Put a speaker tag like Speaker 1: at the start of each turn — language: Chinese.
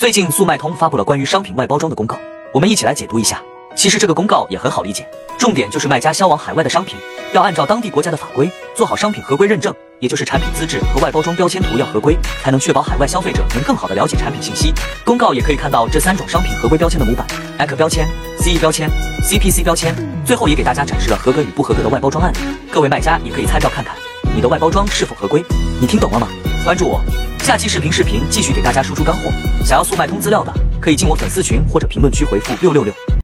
Speaker 1: 最近速卖通发布了关于商品外包装的公告，我们一起来解读一下。其实这个公告也很好理解，重点就是卖家销往海外的商品要按照当地国家的法规做好商品合规认证，也就是产品资质和外包装标签图要合规，才能确保海外消费者能更好的了解产品信息。公告也可以看到这三种商品合规标签的模板：EC 标签、CE 标签、CPC 标签。最后也给大家展示了合格与不合格的外包装案例，各位卖家也可以参照看看你的外包装是否合规。你听懂了吗？关注我，下期视频视频继续给大家输出干货。想要速卖通资料的，可以进我粉丝群或者评论区回复六六六。